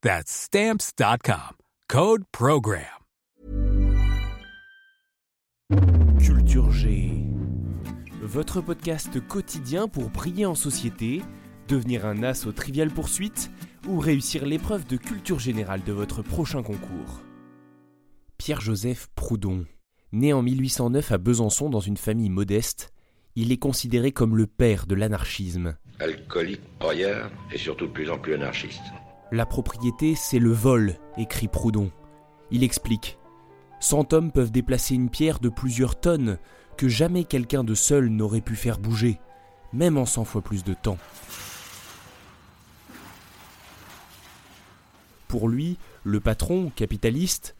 That's Stamps.com. Code Program. Culture G. Votre podcast quotidien pour briller en société, devenir un as aux triviales poursuites ou réussir l'épreuve de culture générale de votre prochain concours. Pierre-Joseph Proudhon. Né en 1809 à Besançon dans une famille modeste, il est considéré comme le père de l'anarchisme. Alcoolique, broyeur et surtout de plus en plus anarchiste. La propriété, c'est le vol, écrit Proudhon. Il explique. Cent hommes peuvent déplacer une pierre de plusieurs tonnes que jamais quelqu'un de seul n'aurait pu faire bouger, même en cent fois plus de temps. Pour lui, le patron, capitaliste,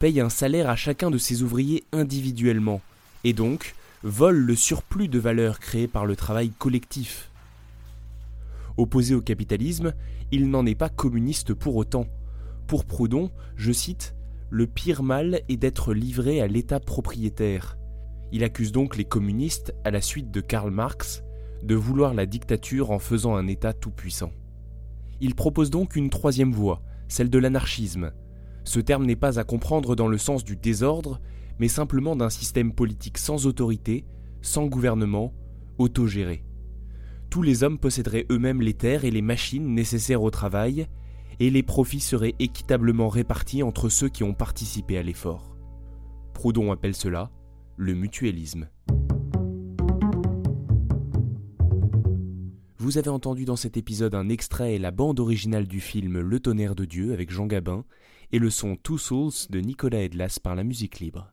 paye un salaire à chacun de ses ouvriers individuellement, et donc vole le surplus de valeur créé par le travail collectif. Opposé au capitalisme, il n'en est pas communiste pour autant. Pour Proudhon, je cite, Le pire mal est d'être livré à l'État propriétaire. Il accuse donc les communistes, à la suite de Karl Marx, de vouloir la dictature en faisant un État tout-puissant. Il propose donc une troisième voie, celle de l'anarchisme. Ce terme n'est pas à comprendre dans le sens du désordre, mais simplement d'un système politique sans autorité, sans gouvernement, autogéré tous les hommes posséderaient eux-mêmes les terres et les machines nécessaires au travail, et les profits seraient équitablement répartis entre ceux qui ont participé à l'effort. Proudhon appelle cela le mutualisme. Vous avez entendu dans cet épisode un extrait et la bande originale du film Le tonnerre de Dieu avec Jean Gabin et le son Two Souls de Nicolas Edlas par la musique libre.